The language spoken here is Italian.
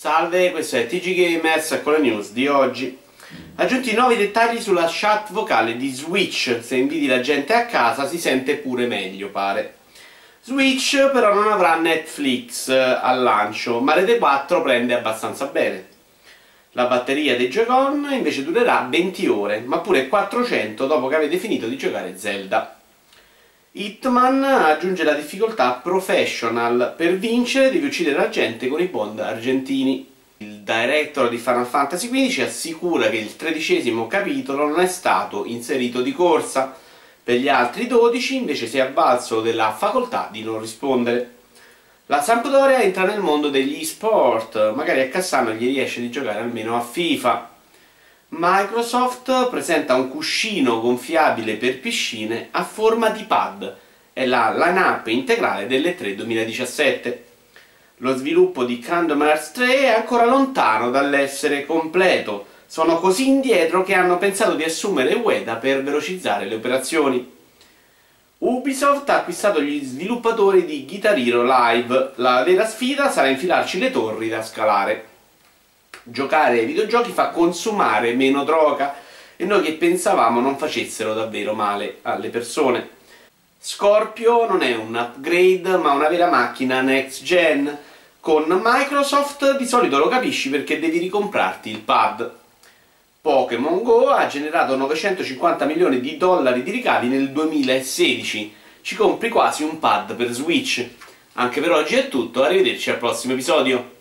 Salve, questo è TG Gamers con le news di oggi. Aggiunti nuovi dettagli sulla chat vocale di Switch, se inviti la gente a casa si sente pure meglio, pare. Switch però non avrà Netflix eh, al lancio, ma Rete 4 prende abbastanza bene. La batteria dei Joy-Con invece durerà 20 ore, ma pure 400 dopo che avete finito di giocare Zelda. Hitman aggiunge la difficoltà professional. Per vincere devi uccidere la gente con i bond argentini. Il director di Final Fantasy XV assicura che il tredicesimo capitolo non è stato inserito di corsa. Per gli altri 12 invece si è avvalso della facoltà di non rispondere. La Sampdoria entra nel mondo degli sport, magari a Cassano gli riesce di giocare almeno a FIFA. Microsoft presenta un cuscino gonfiabile per piscine a forma di pad. È la line-up integrale delle 3 2017. Lo sviluppo di Kingdom Hearts 3 è ancora lontano dall'essere completo. Sono così indietro che hanno pensato di assumere Ueda per velocizzare le operazioni. Ubisoft ha acquistato gli sviluppatori di Guitar Hero Live. La vera sfida sarà infilarci le torri da scalare giocare ai videogiochi fa consumare meno droga e noi che pensavamo non facessero davvero male alle persone. Scorpio non è un upgrade ma una vera macchina next gen. Con Microsoft di solito lo capisci perché devi ricomprarti il pad. Pokémon Go ha generato 950 milioni di dollari di ricavi nel 2016. Ci compri quasi un pad per Switch. Anche per oggi è tutto, arrivederci al prossimo episodio.